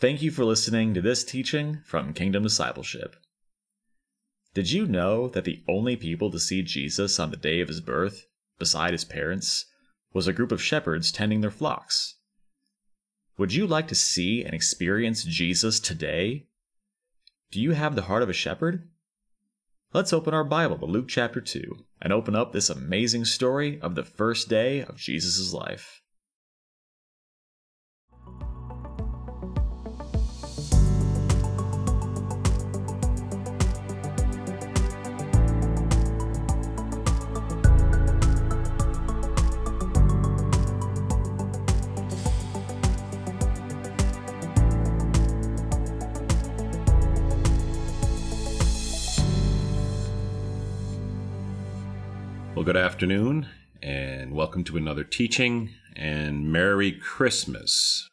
Thank you for listening to this teaching from Kingdom Discipleship. Did you know that the only people to see Jesus on the day of his birth, beside his parents, was a group of shepherds tending their flocks? Would you like to see and experience Jesus today? Do you have the heart of a shepherd? Let's open our Bible to Luke chapter 2 and open up this amazing story of the first day of Jesus' life. Good afternoon, and welcome to another teaching, and Merry Christmas.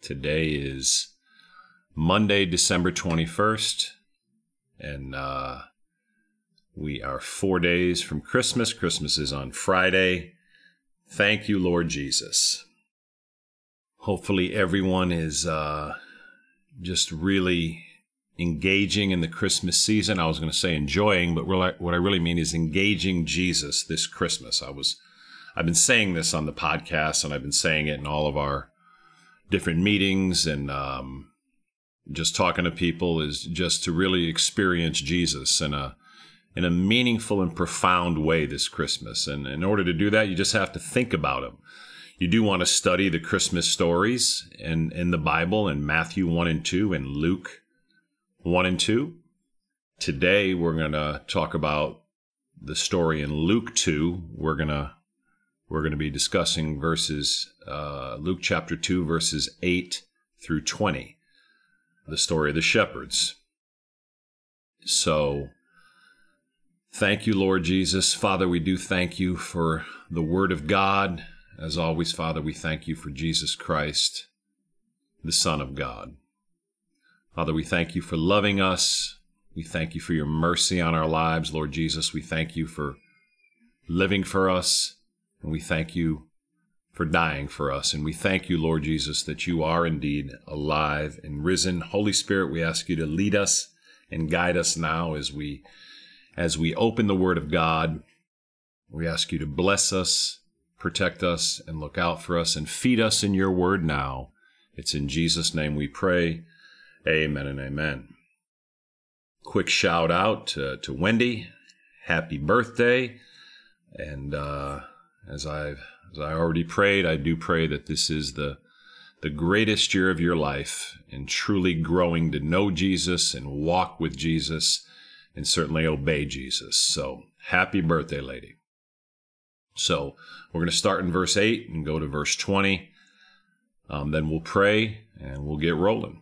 Today is Monday, December 21st, and uh, we are four days from Christmas. Christmas is on Friday. Thank you, Lord Jesus. Hopefully, everyone is uh, just really engaging in the Christmas season. I was going to say enjoying, but what I really mean is engaging Jesus this Christmas. I was, I've been saying this on the podcast, and I've been saying it in all of our different meetings, and um, just talking to people is just to really experience Jesus in a in a meaningful and profound way this Christmas. And in order to do that, you just have to think about him. You do want to study the Christmas stories in, in the Bible in Matthew 1 and 2 and Luke 1 and 2. Today we're going to talk about the story in Luke 2. We're going to we're going to be discussing verses uh, Luke chapter 2 verses 8 through 20. The story of the shepherds. So thank you Lord Jesus. Father, we do thank you for the word of God. As always, Father, we thank you for Jesus Christ, the Son of God. Father, we thank you for loving us. We thank you for your mercy on our lives, Lord Jesus. We thank you for living for us, and we thank you for dying for us. And we thank you, Lord Jesus, that you are indeed alive and risen. Holy Spirit, we ask you to lead us and guide us now as we as we open the word of God. We ask you to bless us, protect us, and look out for us and feed us in your word now. It's in Jesus' name we pray. Amen and amen. Quick shout out to, to Wendy. Happy birthday. And uh, as I've as I already prayed, I do pray that this is the the greatest year of your life and truly growing to know Jesus and walk with Jesus and certainly obey Jesus. So happy birthday, lady. So we're going to start in verse 8 and go to verse 20. Um, then we'll pray and we'll get rolling.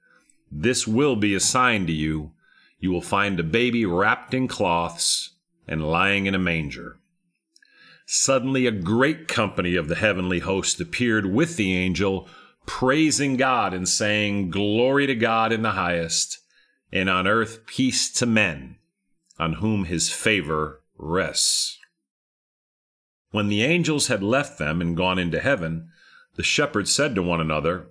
This will be a sign to you. You will find a baby wrapped in cloths and lying in a manger. Suddenly, a great company of the heavenly host appeared with the angel, praising God and saying, Glory to God in the highest, and on earth peace to men, on whom his favor rests. When the angels had left them and gone into heaven, the shepherds said to one another,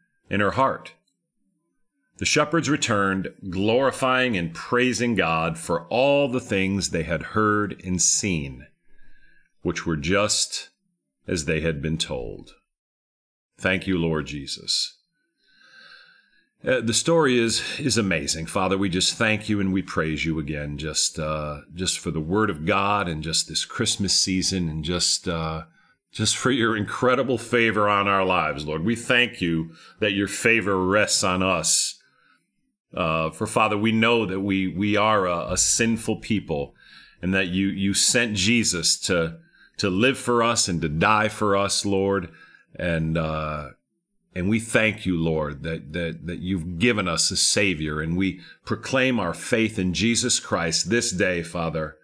in her heart. The shepherds returned, glorifying and praising God for all the things they had heard and seen, which were just as they had been told. Thank you, Lord Jesus. Uh, the story is is amazing, Father. We just thank you and we praise you again, just uh, just for the Word of God and just this Christmas season and just uh, just for your incredible favor on our lives, Lord. We thank you that your favor rests on us. Uh, for Father, we know that we we are a, a sinful people, and that you you sent Jesus to to live for us and to die for us, Lord, and uh, and we thank you, Lord, that, that, that you've given us a Savior, and we proclaim our faith in Jesus Christ this day, Father,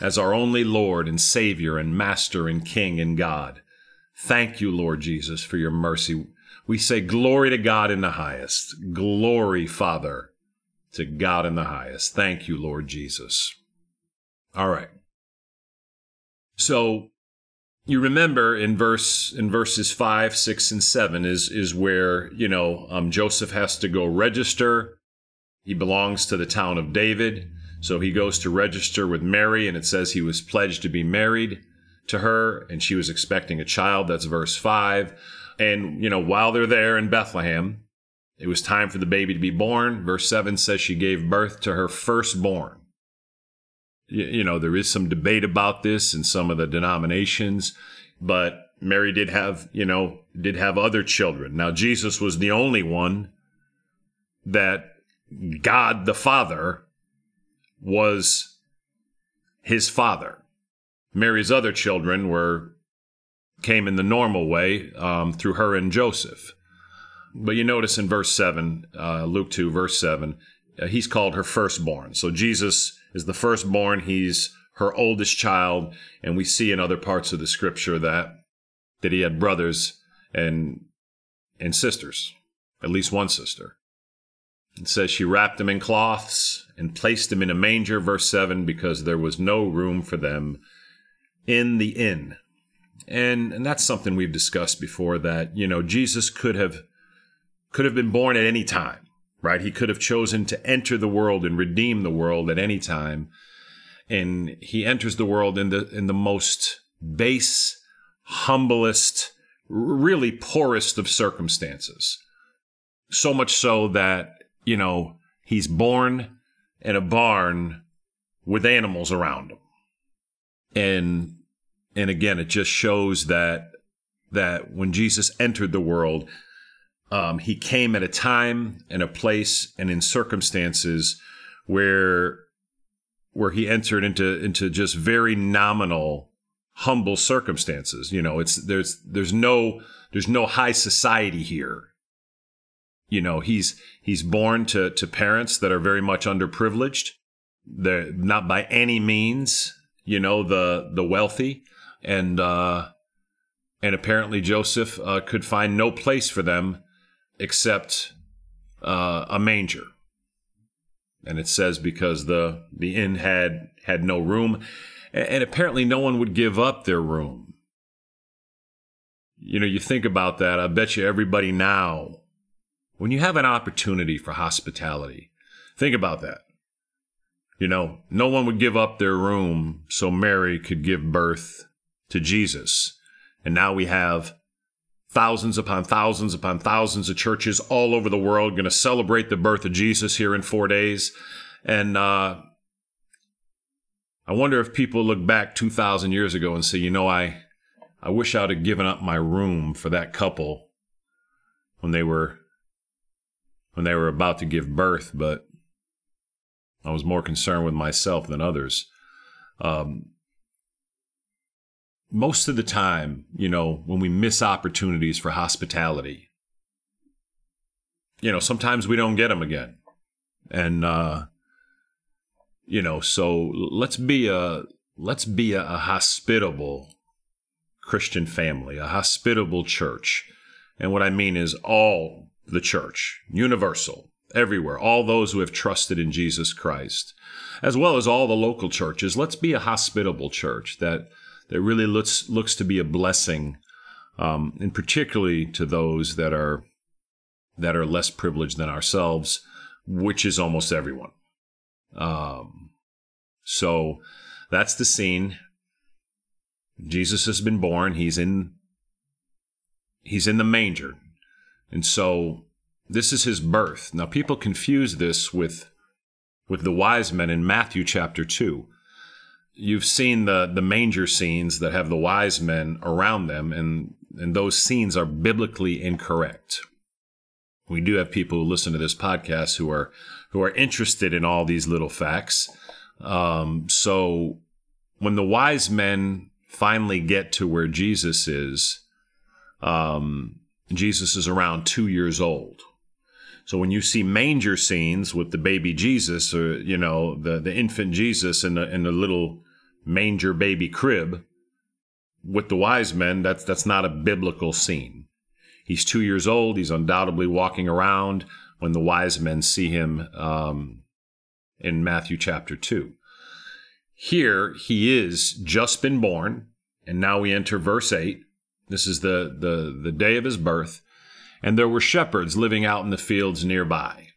as our only Lord and Savior and Master and King and God. Thank you, Lord Jesus, for your mercy. We say glory to God in the highest. Glory, Father, to God in the highest. Thank you, Lord Jesus. All right. So you remember in verse in verses five, six, and seven is is where you know um, Joseph has to go register. He belongs to the town of David, so he goes to register with Mary, and it says he was pledged to be married to her, and she was expecting a child. That's verse five. And you know, while they're there in Bethlehem, it was time for the baby to be born. Verse seven says she gave birth to her firstborn you know, there is some debate about this in some of the denominations, but Mary did have, you know, did have other children. Now, Jesus was the only one that God the Father was his father. Mary's other children were came in the normal way um, through her and Joseph. But you notice in verse 7, uh, Luke 2, verse 7, uh, he's called her firstborn. So Jesus is the firstborn. He's her oldest child, and we see in other parts of the scripture that that he had brothers and and sisters, at least one sister. It says she wrapped them in cloths and placed them in a manger, verse 7, because there was no room for them in the inn. And, and that's something we've discussed before that, you know, Jesus could have could have been born at any time right? He could have chosen to enter the world and redeem the world at any time. And he enters the world in the in the most base, humblest, really poorest of circumstances. So much so that, you know, he's born in a barn with animals around him. And and again, it just shows that that when Jesus entered the world, um, he came at a time and a place and in circumstances where where he entered into into just very nominal, humble circumstances. You know, it's there's there's no there's no high society here. You know, he's he's born to to parents that are very much underprivileged. They're not by any means, you know, the the wealthy, and uh, and apparently Joseph uh, could find no place for them except uh, a manger. And it says because the the inn had had no room, and apparently no one would give up their room. You know, you think about that. I bet you everybody now, when you have an opportunity for hospitality, think about that. You know, no one would give up their room so Mary could give birth to Jesus. And now we have thousands upon thousands upon thousands of churches all over the world going to celebrate the birth of Jesus here in four days. And uh, I wonder if people look back 2,000 years ago and say, you know, I, I wish I'd have given up my room for that couple when they were when they were about to give birth, but I was more concerned with myself than others. Um, most of the time, you know, when we miss opportunities for hospitality, you know, sometimes we don't get them again. And, uh, you know, so let's be a, let's be a, a hospitable Christian family, a hospitable church. And what I mean is all the church, universal, everywhere, all those who have trusted in Jesus Christ, as well as all the local churches. Let's be a hospitable church that, that really looks looks to be a blessing, um, and particularly to those that are that are less privileged than ourselves, which is almost everyone. Um, so that's the scene. Jesus has been born. He's in he's in the manger, and so This is his birth. Now people confuse this with with the wise men in Matthew chapter 2. You've seen the the manger scenes that have the wise men around them and and those scenes are biblically incorrect. We do have people who listen to this podcast who are who are interested in all these little facts. Um, so when the wise men finally get to where Jesus is, um, Jesus is around two years old. So when you see manger scenes with the baby Jesus, or you know the the infant Jesus in the in the little manger baby crib, with the wise men, that's that's not a biblical scene. He's two years old. He's undoubtedly walking around when the wise men see him um, in Matthew chapter two. Here he is just been born, and now we enter verse eight. This is the the the day of his birth, and there were shepherds living out in the fields nearby,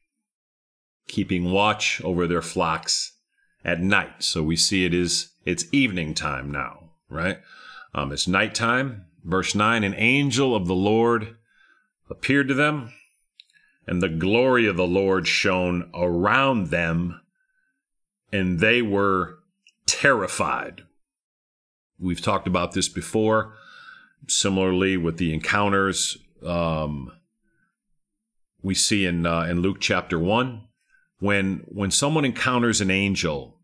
keeping watch over their flocks at night. So we see it is it's evening time now, right? Um, it's nighttime. Verse 9 An angel of the Lord appeared to them, and the glory of the Lord shone around them, and they were terrified. We've talked about this before. Similarly, with the encounters um, we see in uh, in Luke chapter one, when when someone encounters an angel,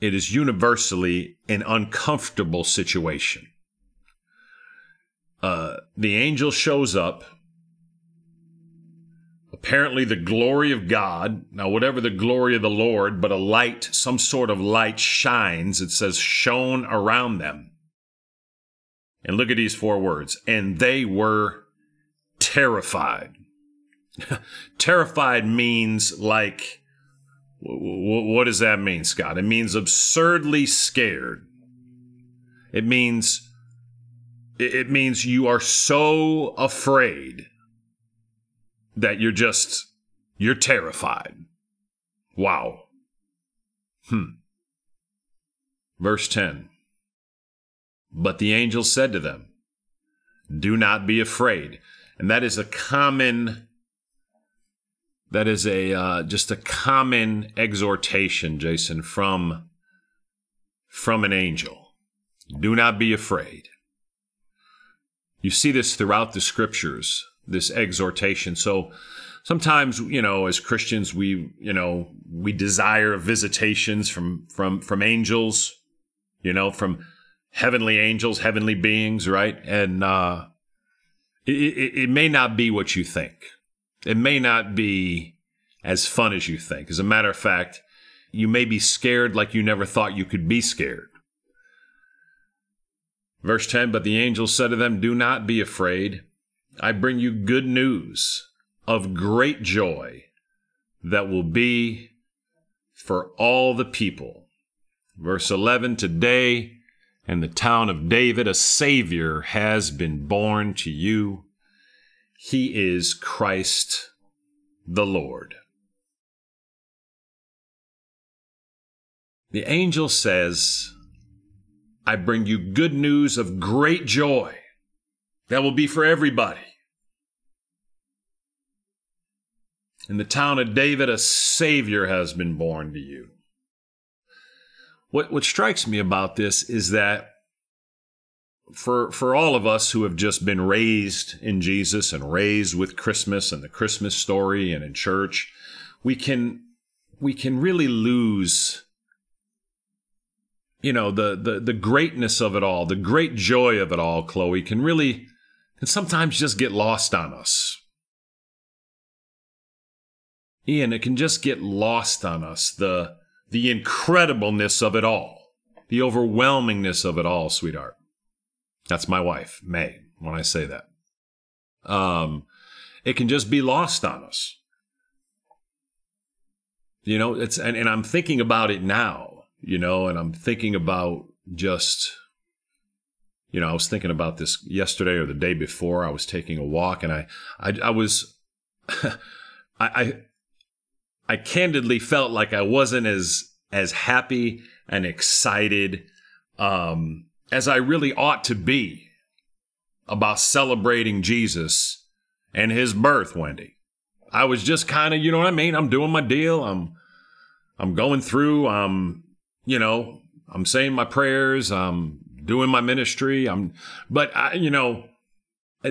it is universally an uncomfortable situation. Uh, the angel shows up. Apparently, the glory of God, now, whatever the glory of the Lord, but a light, some sort of light shines. It says, shone around them. And look at these four words. And they were terrified. terrified means like, what does that mean, Scott? It means absurdly scared. It means it means you are so afraid that you're just you're terrified. Wow. Hmm. Verse 10. But the angel said to them, Do not be afraid. And that is a common that is a uh, just a common exhortation, Jason, from from an angel. Do not be afraid. You see this throughout the scriptures, this exhortation. So sometimes, you know, as Christians, we, you know, we desire visitations from from from angels, you know, from heavenly angels, heavenly beings, right? And uh, it, it, it may not be what you think. It may not be as fun as you think. As a matter of fact, you may be scared like you never thought you could be scared. Verse 10 But the angel said to them, Do not be afraid. I bring you good news of great joy that will be for all the people. Verse 11 Today, in the town of David, a Savior has been born to you. He is Christ the Lord. The angel says, I bring you good news of great joy that will be for everybody. In the town of David, a Savior has been born to you. What, what strikes me about this is that for for all of us who have just been raised in Jesus and raised with Christmas and the Christmas story and in church, we can we can really lose you know the the the greatness of it all, the great joy of it all, Chloe can really can sometimes just get lost on us. Ian, it can just get lost on us the the incredibleness of it all, the overwhelmingness of it all, sweetheart. That's my wife, May, when I say that. Um, it can just be lost on us. You know, it's, and, and I'm thinking about it now, you know, and I'm thinking about just, you know, I was thinking about this yesterday or the day before. I was taking a walk and I, I, I was, I, I, I candidly felt like I wasn't as, as happy and excited, um, as I really ought to be about celebrating Jesus and his birth, Wendy. I was just kind of, you know what I mean? I'm doing my deal. I'm I'm going through, I'm, you know, I'm saying my prayers, I'm doing my ministry. I'm but I, you know,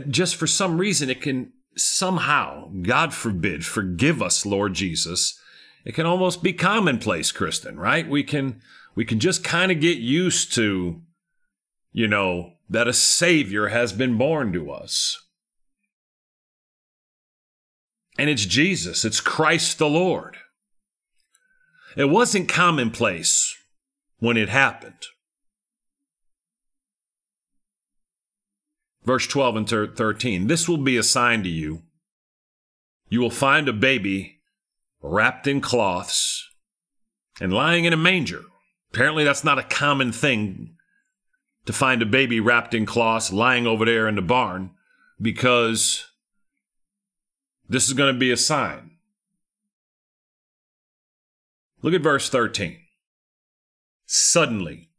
just for some reason it can somehow, God forbid, forgive us, Lord Jesus. It can almost be commonplace, Kristen, right? We can we can just kind of get used to, you know, that a Savior has been born to us. And it's Jesus, it's Christ the Lord. It wasn't commonplace when it happened. Verse 12 and 13 This will be a sign to you. You will find a baby wrapped in cloths and lying in a manger. Apparently, that's not a common thing to find a baby wrapped in cloths lying over there in the barn because this is going to be a sign. Look at verse 13. Suddenly,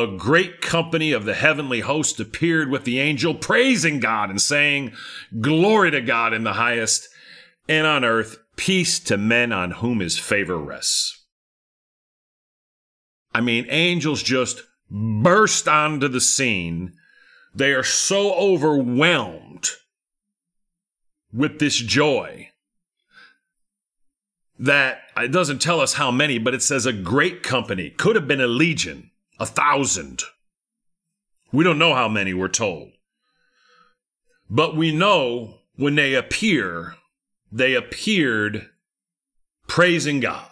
a great company of the heavenly host appeared with the angel, praising God and saying, Glory to God in the highest, and on earth, peace to men on whom his favor rests. I mean, angels just burst onto the scene. They are so overwhelmed with this joy that it doesn't tell us how many, but it says a great company. Could have been a legion, a thousand. We don't know how many we're told. But we know when they appear, they appeared praising God.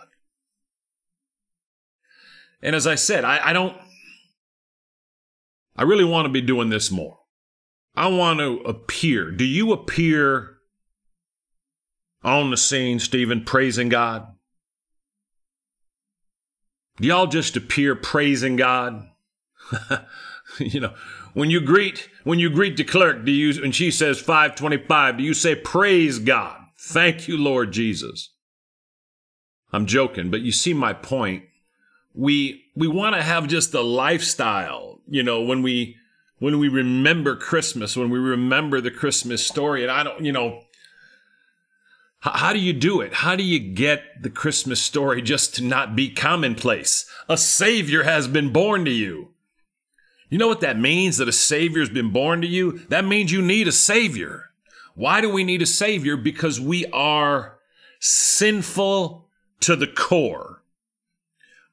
And as I said, I, I don't, I really want to be doing this more. I want to appear. Do you appear on the scene, Stephen, praising God? Do y'all just appear praising God? you know, when you greet when you greet the clerk, do you and she says 525, do you say praise God? Thank you, Lord Jesus. I'm joking, but you see my point. We we want to have just a lifestyle, you know, when we when we remember Christmas, when we remember the Christmas story, and I don't, you know, how do you do it? How do you get the Christmas story just to not be commonplace? A Savior has been born to you. You know what that means that a Savior has been born to you? That means you need a Savior. Why do we need a Savior? Because we are sinful to the core.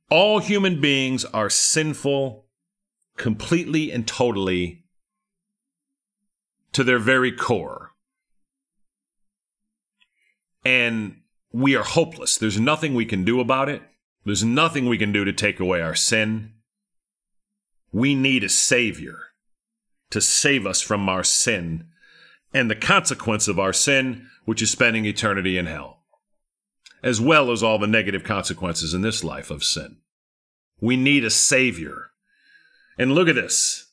All human beings are sinful completely and totally to their very core and we are hopeless. There's nothing we can do about it. There's nothing we can do to take away our sin. We need a Savior to save us from our sin and the consequence of our sin, which is spending eternity in hell, as well as all the negative consequences in this life of sin. We need a Savior. And look at this.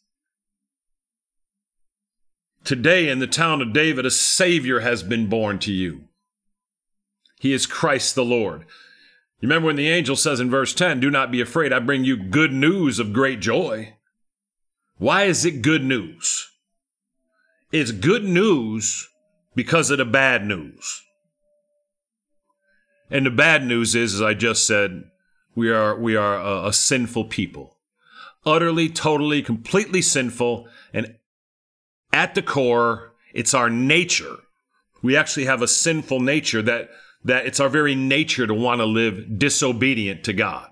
Today in the town of David, a Savior has been born to you. He is Christ the Lord. You remember when the angel says in verse 10, Do not be afraid, I bring you good news of great joy. Why is it good news? It's good news because of the bad news. And the bad news is, as I just said, we are, we are a, a sinful people. Utterly, totally, completely sinful. And at the core, it's our nature. We actually have a sinful nature that that it's our very nature to want to live disobedient to God,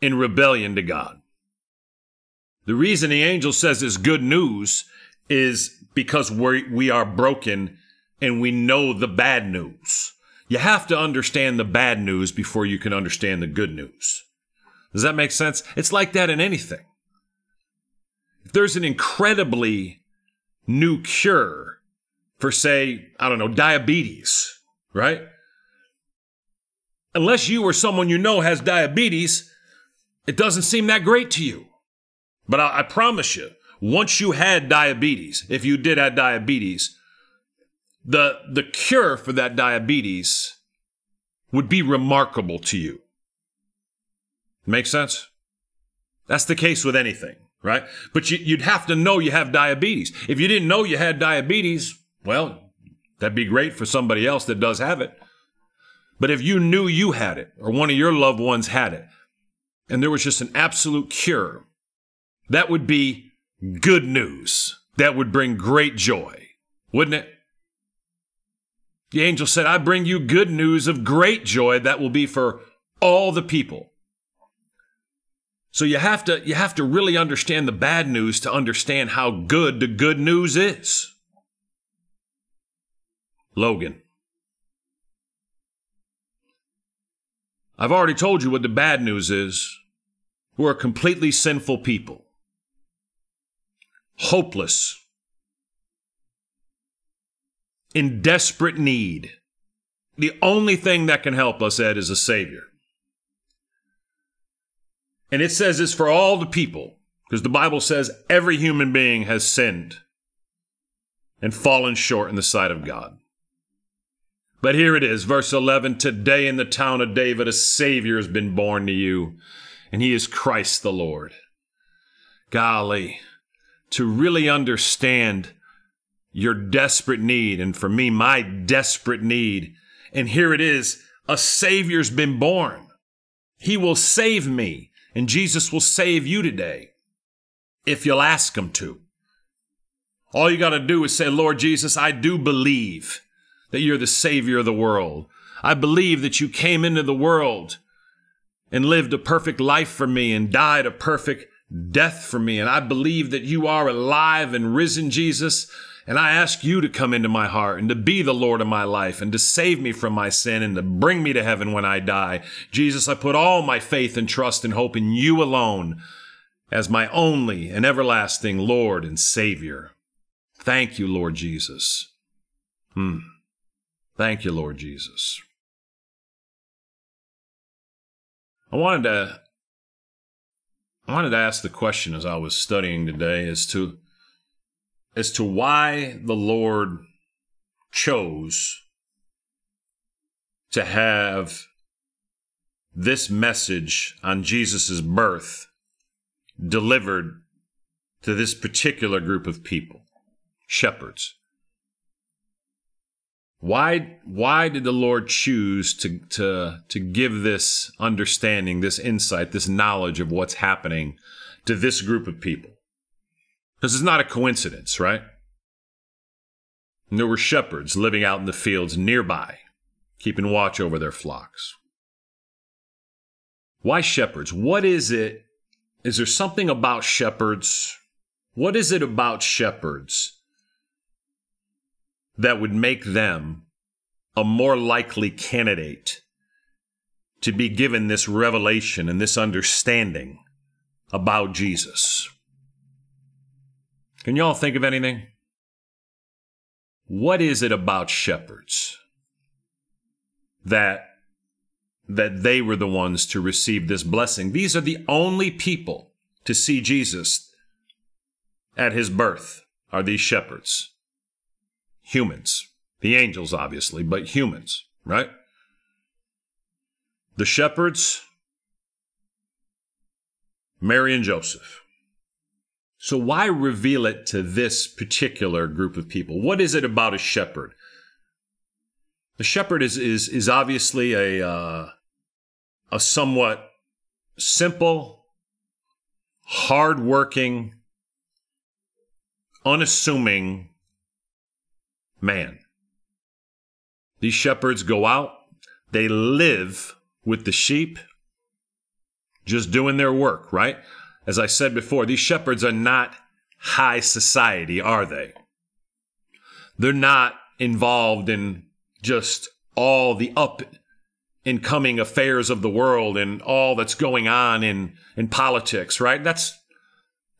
in rebellion to God. The reason the angel says it's good news is because we we are broken and we know the bad news. You have to understand the bad news before you can understand the good news. Does that make sense? It's like that in anything. If there's an incredibly new cure for, say, I don't know, diabetes, right? Unless you or someone you know has diabetes, it doesn't seem that great to you. But I, I promise you, once you had diabetes, if you did have diabetes, the, the cure for that diabetes would be remarkable to you. Make sense? That's the case with anything, right? But you, would have to know you have diabetes. If you didn't know you had diabetes, well, That'd be great for somebody else that does have it. But if you knew you had it, or one of your loved ones had it, and there was just an absolute cure, that would be good news. That would bring great joy, wouldn't it? The angel said, I bring you good news of great joy that will be for all the people. So you have to you have to really understand the bad news to understand how good the good news is. Logan. I've already told you what the bad news is. We're a completely sinful people. Hopeless. In desperate need. The only thing that can help us, Ed, is a Savior. And it says this for all the people, because the Bible says every human being has sinned and fallen short in the sight of God. But here it is, verse 11 Today in the town of David, a Savior has been born to you, and he is Christ the Lord. Golly, to really understand your desperate need, and for me, my desperate need, and here it is, a Savior's been born. He will save me. And Jesus will save you today if you'll ask Him to. All you got to do is say, Lord Jesus, I do believe that you're the Savior of the world. I believe that you came into the world and lived a perfect life for me and died a perfect death for me. And I believe that you are alive and risen, Jesus. And I ask you to come into my heart and to be the Lord of my life and to save me from my sin and to bring me to heaven when I die. Jesus, I put all my faith and trust and hope in you alone as my only and everlasting Lord and Savior. Thank you, Lord Jesus. Hmm. Thank you, Lord Jesus. I wanted to I wanted to ask the question as I was studying today as to as to why the Lord chose to have this message on Jesus' birth delivered to this particular group of people, shepherds. Why, why did the Lord choose to, to, to give this understanding, this insight, this knowledge of what's happening to this group of people? Because it's not a coincidence, right? And there were shepherds living out in the fields nearby, keeping watch over their flocks. Why shepherds? What is it? Is there something about shepherds? What is it about shepherds that would make them a more likely candidate to be given this revelation and this understanding about Jesus? Can y'all think of anything? What is it about shepherds that that they were the ones to receive this blessing? These are the only people to see Jesus at his birth are these shepherds. Humans. The angels obviously, but humans, right? The shepherds Mary and Joseph. So why reveal it to this particular group of people? What is it about a shepherd? The shepherd is is is obviously a uh, a somewhat simple, hardworking, unassuming man. These shepherds go out, they live with the sheep, just doing their work, right? As I said before, these shepherds are not high society, are they? They're not involved in just all the up and coming affairs of the world and all that's going on in, in politics, right? That's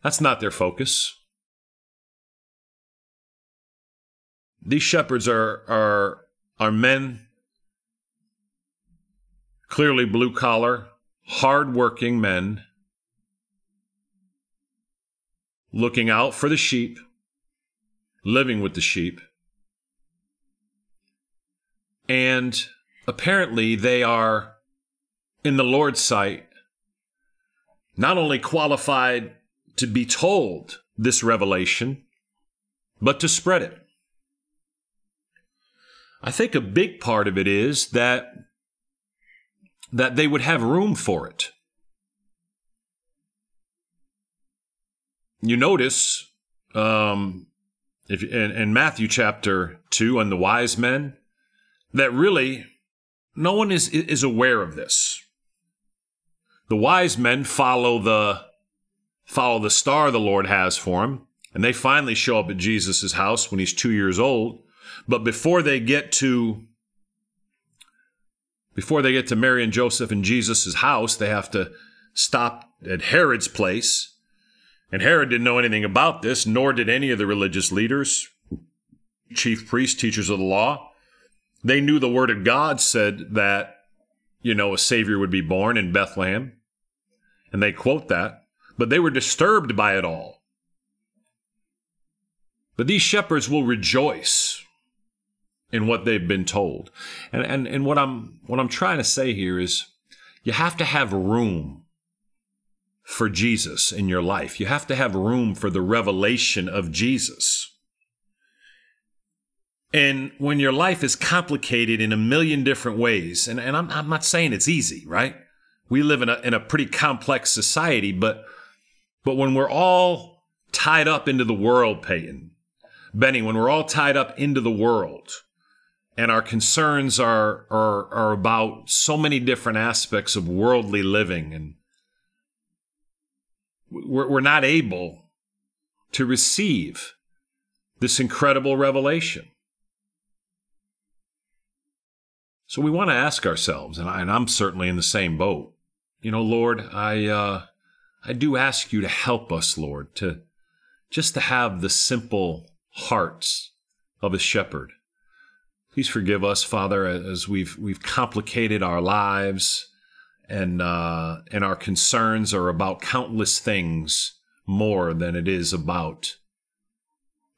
that's not their focus. These shepherds are are are men clearly blue collar, hard-working men looking out for the sheep, living with the sheep. And apparently, they are, in the Lord's sight, not only qualified to be told this revelation, but to spread it. I think a big part of it is that that they would have room for it. You notice um, if in, in Matthew chapter two on the wise men that really no one is is aware of this. The wise men follow the follow the star the Lord has for them, and they finally show up at Jesus' house when he's two years old. But before they get to before they get to Mary and Joseph and Jesus' house, they have to stop at Herod's place. And Herod didn't know anything about this, nor did any of the religious leaders, chief priests, teachers of the law. They knew the word of God said that, you know, a Savior would be born in Bethlehem. And they quote that, but they were disturbed by it all. But these shepherds will rejoice in what they've been told. And, and, and what I'm, what I'm trying to say here is you have to have room for Jesus in your life. You have to have room for the revelation of Jesus. And when your life is complicated in a million different ways, and, and I'm, I'm not saying it's easy, right? We live in a, in a pretty complex society, but, but when we're all tied up into the world, Peyton, Benny, when we're all tied up into the world, and our concerns are, are, are about so many different aspects of worldly living and we're, we're not able to receive this incredible revelation. So we want to ask ourselves, and, I, am certainly in the same boat. You know, Lord, I uh, I do ask you to help us, Lord, to just to have the simple hearts of a shepherd Please forgive us, Father, as we've we've complicated our lives, and uh, and our concerns are about countless things more than it is about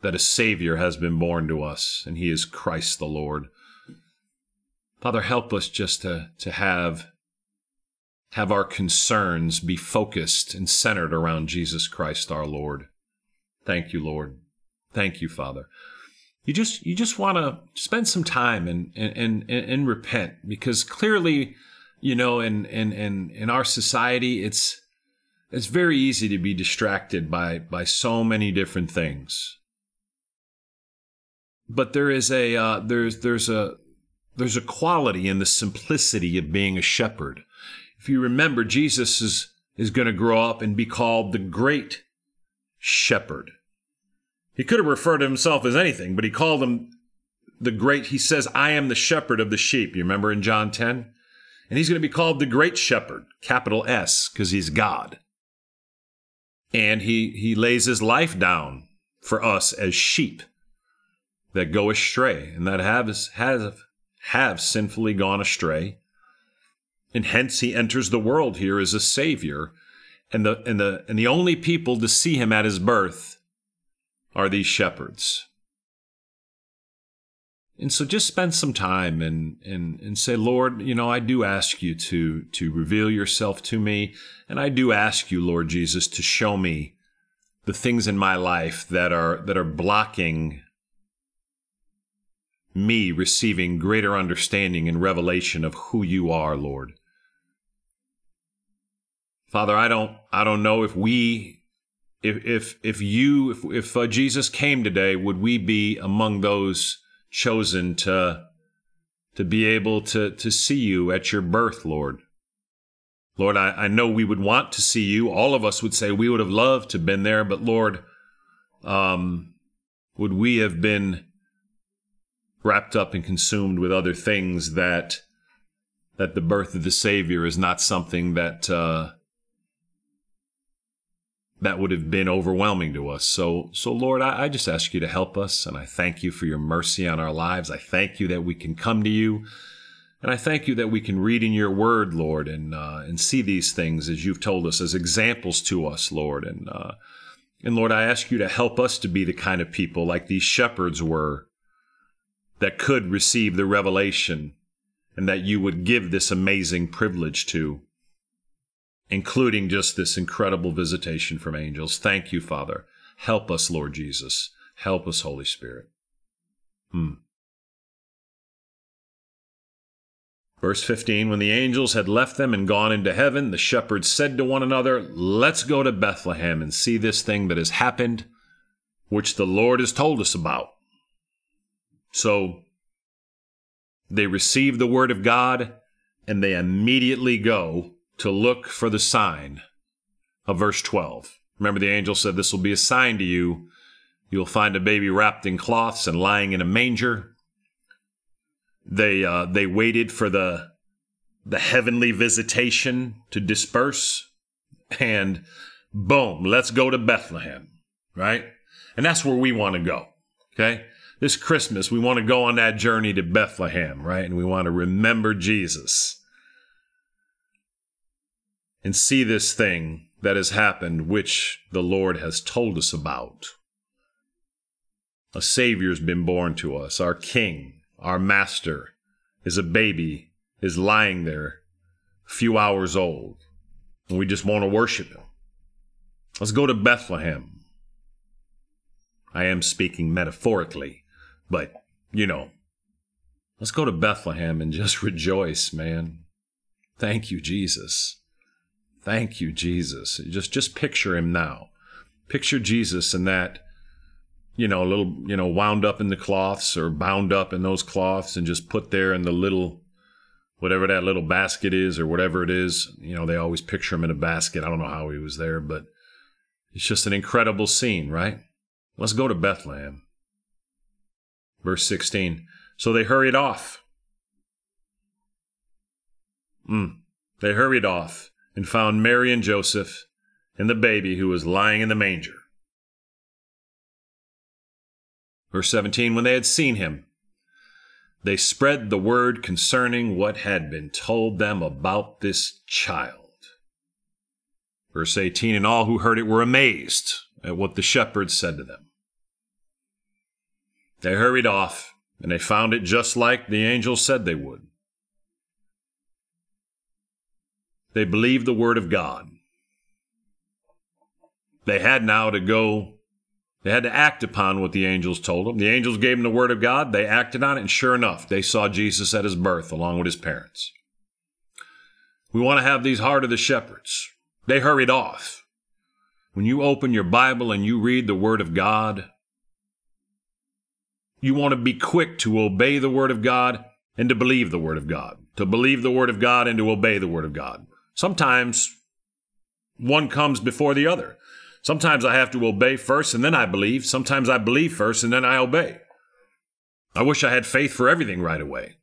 that a Savior has been born to us, and He is Christ the Lord. Father, help us just to to have have our concerns be focused and centered around Jesus Christ our Lord. Thank you, Lord. Thank you, Father you just you just want to spend some time and and, and and repent because clearly you know in in in in our society it's it's very easy to be distracted by by so many different things. But there is a uh, there's there's a there's a quality in the simplicity of being a shepherd. If you remember jesus is is going to grow up and be called the great shepherd he could have referred to himself as anything, but he called him the great. He says, I am the shepherd of the sheep. You remember in John 10? And he's going to be called the great shepherd, capital S, because he's God. And he, he lays his life down for us as sheep that go astray and that have, have, have sinfully gone astray. And hence he enters the world here as a savior. And the, and the, and the only people to see him at his birth are these shepherds. And so just spend some time and, and, and say, Lord, you know, I do ask you to, to reveal yourself to me. And I do ask you, Lord Jesus, to show me the things in my life that are, that are blocking me receiving greater understanding and revelation of who you are, Lord. Father, I don't, I don't know if we if if if you if if uh, Jesus came today, would we be among those chosen to to be able to to see you at your birth, Lord? Lord, I, I know we would want to see you. All of us would say we would have loved to have been there, but Lord, um, would we have been wrapped up and consumed with other things that that the birth of the Savior is not something that uh, that would have been overwhelming to us. So, so Lord, I, I, just ask you to help us, and I thank you for your mercy on our lives. I thank you that we can come to you, and I thank you that we can read in your Word, Lord, and uh, and see these things as you've told us as examples to us, Lord, and uh, and Lord, I ask you to help us to be the kind of people like these shepherds were, that could receive the revelation, and that you would give this amazing privilege to including just this incredible visitation from angels. Thank you, Father. Help us, Lord Jesus. Help us, Holy Spirit. Hmm. Verse 15 When the angels had left them and gone into heaven, the shepherds said to one another, Let's go to Bethlehem and see this thing that has happened, which the Lord has told us about. So they receive the word of God and they immediately go to look for the sign of verse 12. Remember, the angel said, This will be a sign to you. You'll find a baby wrapped in cloths and lying in a manger. They uh, they waited for the the heavenly visitation to disperse, and boom, let's go to Bethlehem, right? And that's where we want to go. Okay, this Christmas we want to go on that journey to Bethlehem, right? And we want to remember Jesus and see this thing that has happened, which the Lord has told us about. A Savior's been born to us, our King, our master, is a baby, is lying there, a few hours old, and we just want to worship him. Let's go to Bethlehem. I am speaking metaphorically, but you know, let's go to Bethlehem and just rejoice, man. Thank you, Jesus. Thank you, Jesus. Just just picture him now. Picture Jesus in that you know, a little, you know, wound up in the cloths or bound up in those cloths and just put there in the little, whatever that little basket is or whatever it is. You know, they always picture him in a basket. I don't know how he was there, but it's just an incredible scene, right? Let's go to Bethlehem. Verse 16. So they hurried off. Mm. They hurried off and found Mary and Joseph and the baby who was lying in the manger. Verse 17 When they had seen him, they spread the word concerning what had been told them about this child. Verse 18 And all who heard it were amazed at what the shepherds said to them. They hurried off, and they found it just like the angel said they would. They believed the word of God. They had now to go they had to act upon what the angels told them. The angels gave them the word of God. They acted on it, and sure enough, they saw Jesus at his birth along with his parents. We want to have these heart of the shepherds. They hurried off. When you open your Bible and you read the word of God, you want to be quick to obey the word of God and to believe the word of God. To believe the word of God and to obey the word of God. Sometimes one comes before the other. Sometimes I have to obey first and then I believe. Sometimes I believe first and then I obey. I wish I had faith for everything right away.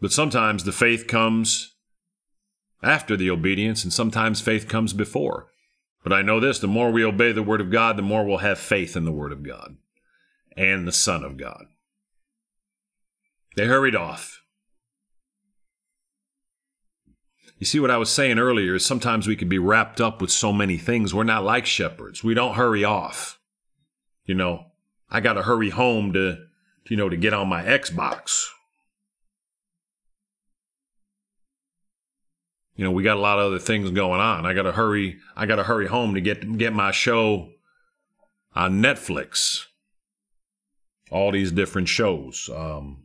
But sometimes the faith comes after the obedience, and sometimes faith comes before. But I know this the more we obey the Word of God, the more we'll have faith in the Word of God and the Son of God. They hurried off. You see what I was saying earlier is sometimes we can be wrapped up with so many things. We're not like shepherds. We don't hurry off. You know, I got to hurry home to, you know, to get on my Xbox. You know, we got a lot of other things going on. I got to hurry. I got to hurry home to get get my show on Netflix. All these different shows. Um,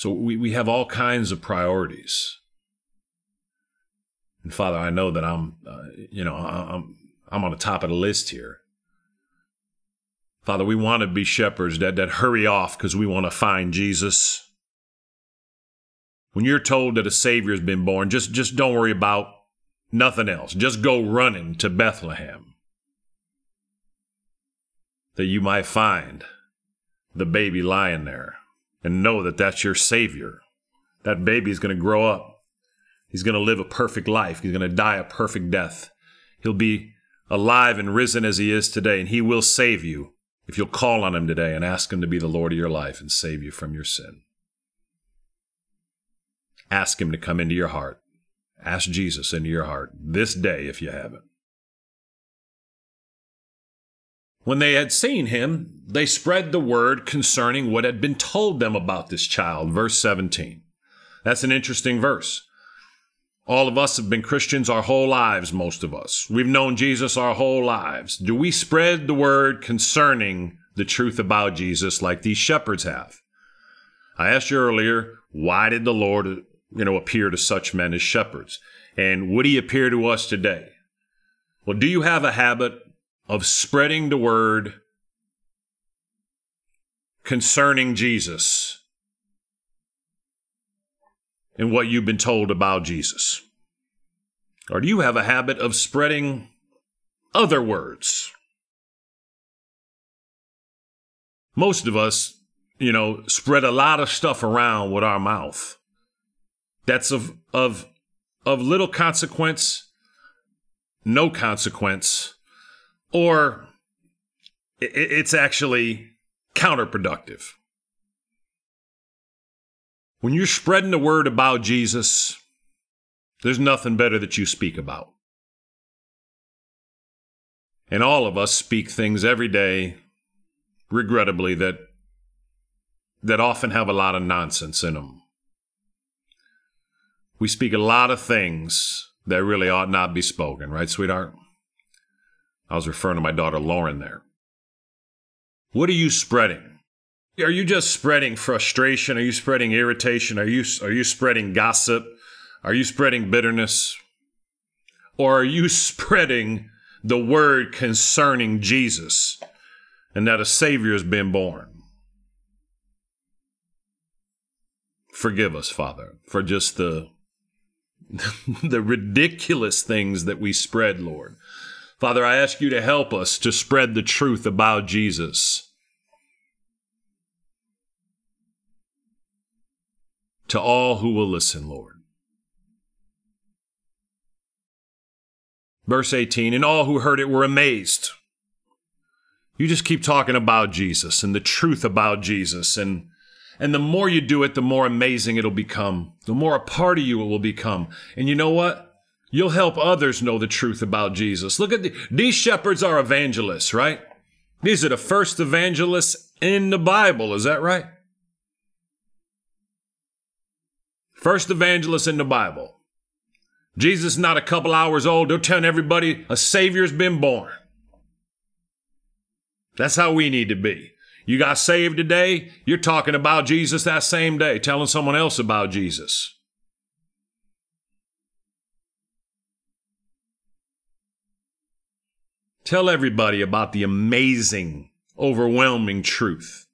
So we, we have all kinds of priorities. And Father, I know that I'm, uh, you know, I'm, I'm on the top of the list here. Father, we want to be shepherds that, that hurry off because we want to find Jesus. When you're told that a Savior's been born, just, just don't worry about nothing else. Just go running to Bethlehem that you might find the baby lying there and know that that's your Savior. That baby is going to grow up. He's going to live a perfect life. He's going to die a perfect death. He'll be alive and risen as he is today, and he will save you if you'll call on him today and ask him to be the Lord of your life and save you from your sin. Ask him to come into your heart. Ask Jesus into your heart this day if you haven't. When they had seen him, they spread the word concerning what had been told them about this child. Verse 17. That's an interesting verse. All of us have been Christians our whole lives, most of us. We've known Jesus our whole lives. Do we spread the word concerning the truth about Jesus like these shepherds have? I asked you earlier, why did the Lord, you know, appear to such men as shepherds? And would he appear to us today? Well, do you have a habit of spreading the word concerning Jesus? and what you've been told about Jesus? Or do you have a habit of spreading other words? Most of us, you know, spread a lot of stuff around with our mouth. That's of of of little consequence, no consequence, or it's actually counterproductive. When you're spreading the word about Jesus, there's nothing better that you speak about. And all of us speak things every day, regrettably, that, that often have a lot of nonsense in them. We speak a lot of things that really ought not be spoken, right, sweetheart? I was referring to my daughter Lauren there. What are you spreading? Are you just spreading frustration? Are you spreading irritation? Are you are you spreading gossip? Are you spreading bitterness? Or are you spreading the word concerning Jesus and that a savior has been born? Forgive us, Father, for just the the ridiculous things that we spread, Lord. Father, I ask you to help us to spread the truth about Jesus to all who will listen, Lord. Verse 18, and all who heard it were amazed. You just keep talking about Jesus and the truth about Jesus. And, and the more you do it, the more amazing it'll become. The more a part of you it will become. And you know what? You'll help others know the truth about Jesus. Look at the, these shepherds are evangelists, right? These are the first evangelists in the Bible. Is that right? First evangelists in the Bible. Jesus is not a couple hours old. They're telling everybody a Savior's been born. That's how we need to be. You got saved today, you're talking about Jesus that same day, telling someone else about Jesus. Tell everybody about the amazing, overwhelming truth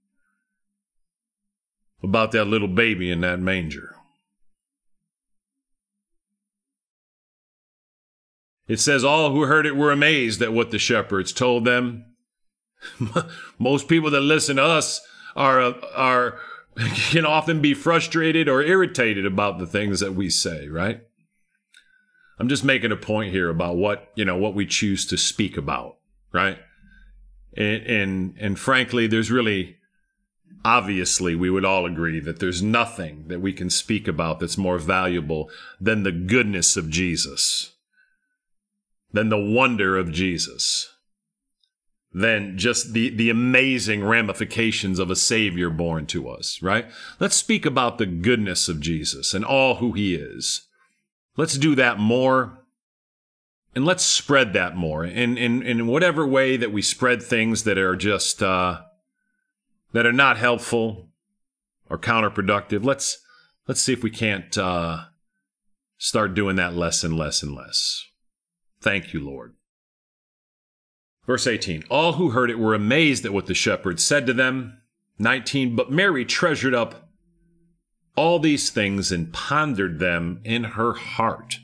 about that little baby in that manger. It says, All who heard it were amazed at what the shepherds told them. Most people that listen to us are, are, can often be frustrated or irritated about the things that we say, right? I'm just making a point here about what, you know, what we choose to speak about, right? And, and, and frankly, there's really, obviously, we would all agree that there's nothing that we can speak about that's more valuable than the goodness of Jesus than the wonder of Jesus, than just the, the amazing ramifications of a Savior born to us, right? Let's speak about the goodness of Jesus and all who He is. Let's do that more. And let's spread that more in, in, in whatever way that we spread things that are just, uh, that are not helpful or counterproductive. Let's, let's see if we can't, uh, start doing that less and less and less. Thank you, Lord. Verse 18 All who heard it were amazed at what the shepherds said to them. 19 But Mary treasured up all these things and pondered them in her heart.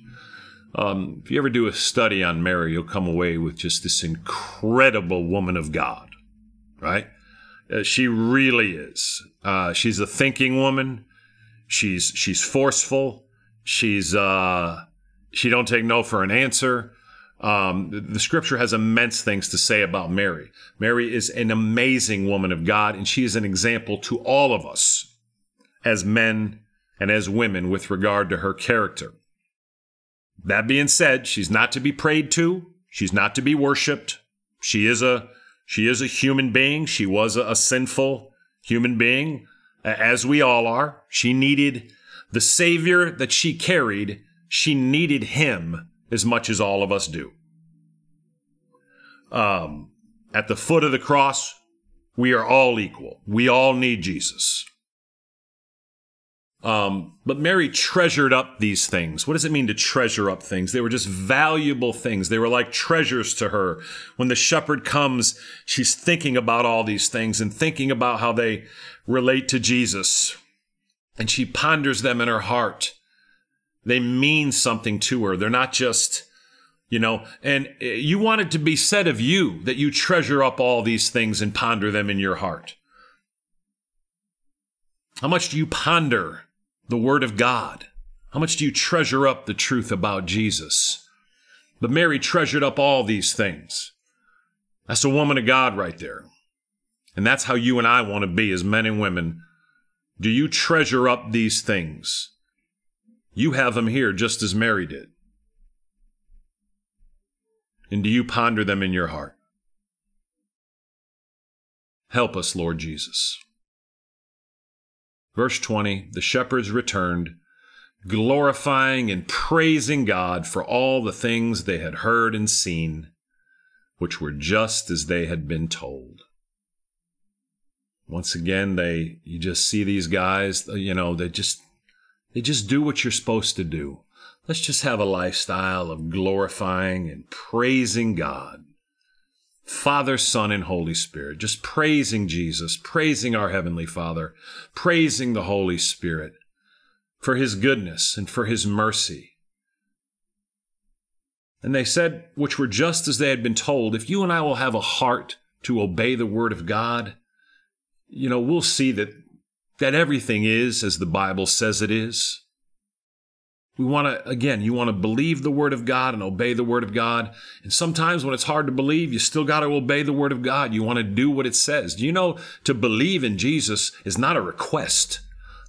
Um, if you ever do a study on Mary, you'll come away with just this incredible woman of God, right? Uh, she really is. Uh, she's a thinking woman. She's she's forceful. She's uh, she don't take no for an answer. Um, the scripture has immense things to say about Mary. Mary is an amazing woman of God, and she is an example to all of us as men and as women with regard to her character. That being said, she's not to be prayed to. She's not to be worshiped. She is a she is a human being. She was a, a sinful human being, as we all are. She needed the Savior that she carried She needed him as much as all of us do. Um, at the foot of the cross, we are all equal. We all need Jesus. Um, but Mary treasured up these things. What does it mean to treasure up things? They were just valuable things. They were like treasures to her. When the shepherd comes, she's thinking about all these things and thinking about how they relate to Jesus. And she ponders them in her heart. They mean something to her. They're not just, you know, and you want it to be said of you that you treasure up all these things and ponder them in your heart. How much do you ponder the Word of God? How much do you treasure up the truth about Jesus? But Mary treasured up all these things. That's a woman of God right there. And that's how you and I want to be as men and women. Do you treasure up these things? You have them here just as Mary did. And do you ponder them in your heart? Help us, Lord Jesus. Verse 20 The shepherds returned, glorifying and praising God for all the things they had heard and seen, which were just as they had been told. Once again, they you just see these guys, you know, they just they just do what you're supposed to do. Let's just have a lifestyle of glorifying and praising God. Father, Son, and Holy Spirit, just praising Jesus, praising our Heavenly Father, praising the Holy Spirit for His goodness and for His mercy. And they said, which were just as they had been told, if you and I will have a heart to obey the Word of God, you know, we'll see that, that everything is as the Bible says it is. We want to, again, you want to believe the Word of God and obey the Word of God. And sometimes when it's hard to believe, you still got to obey the Word of God. You want to do what it says. Do you know to believe in Jesus is not a request?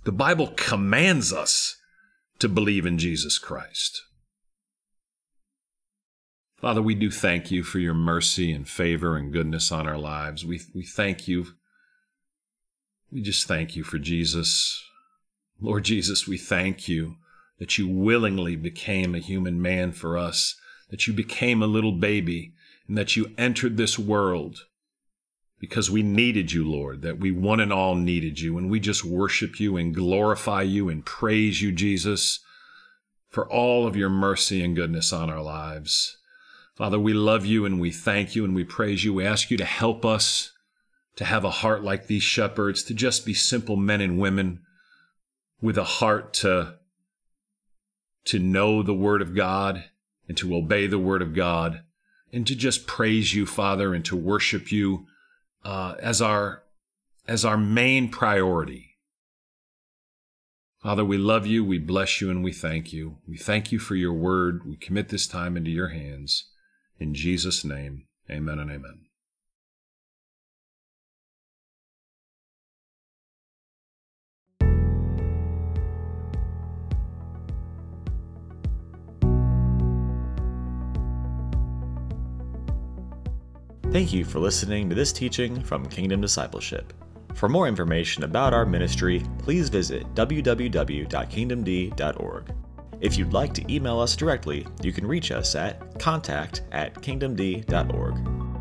The Bible commands us to believe in Jesus Christ. Father, we do thank you for your mercy and favor and goodness on our lives. We, we thank you. We just thank you for Jesus. Lord Jesus, we thank you that you willingly became a human man for us, that you became a little baby, and that you entered this world because we needed you, Lord, that we one and all needed you. And we just worship you and glorify you and praise you, Jesus, for all of your mercy and goodness on our lives. Father, we love you and we thank you and we praise you. We ask you to help us to have a heart like these shepherds, to just be simple men and women with a heart to to know the Word of God and to obey the Word of God and to just praise you, Father, and to worship you uh, as our as our main priority. Father, we love you, we bless you, and we thank you. We thank you for your word. We commit this time into your hands. In Jesus' name, amen and amen. Thank you for listening to this teaching from Kingdom Discipleship. For more information about our ministry, please visit www.kingdomd.org. If you'd like to email us directly, you can reach us at contact at kingdomd.org.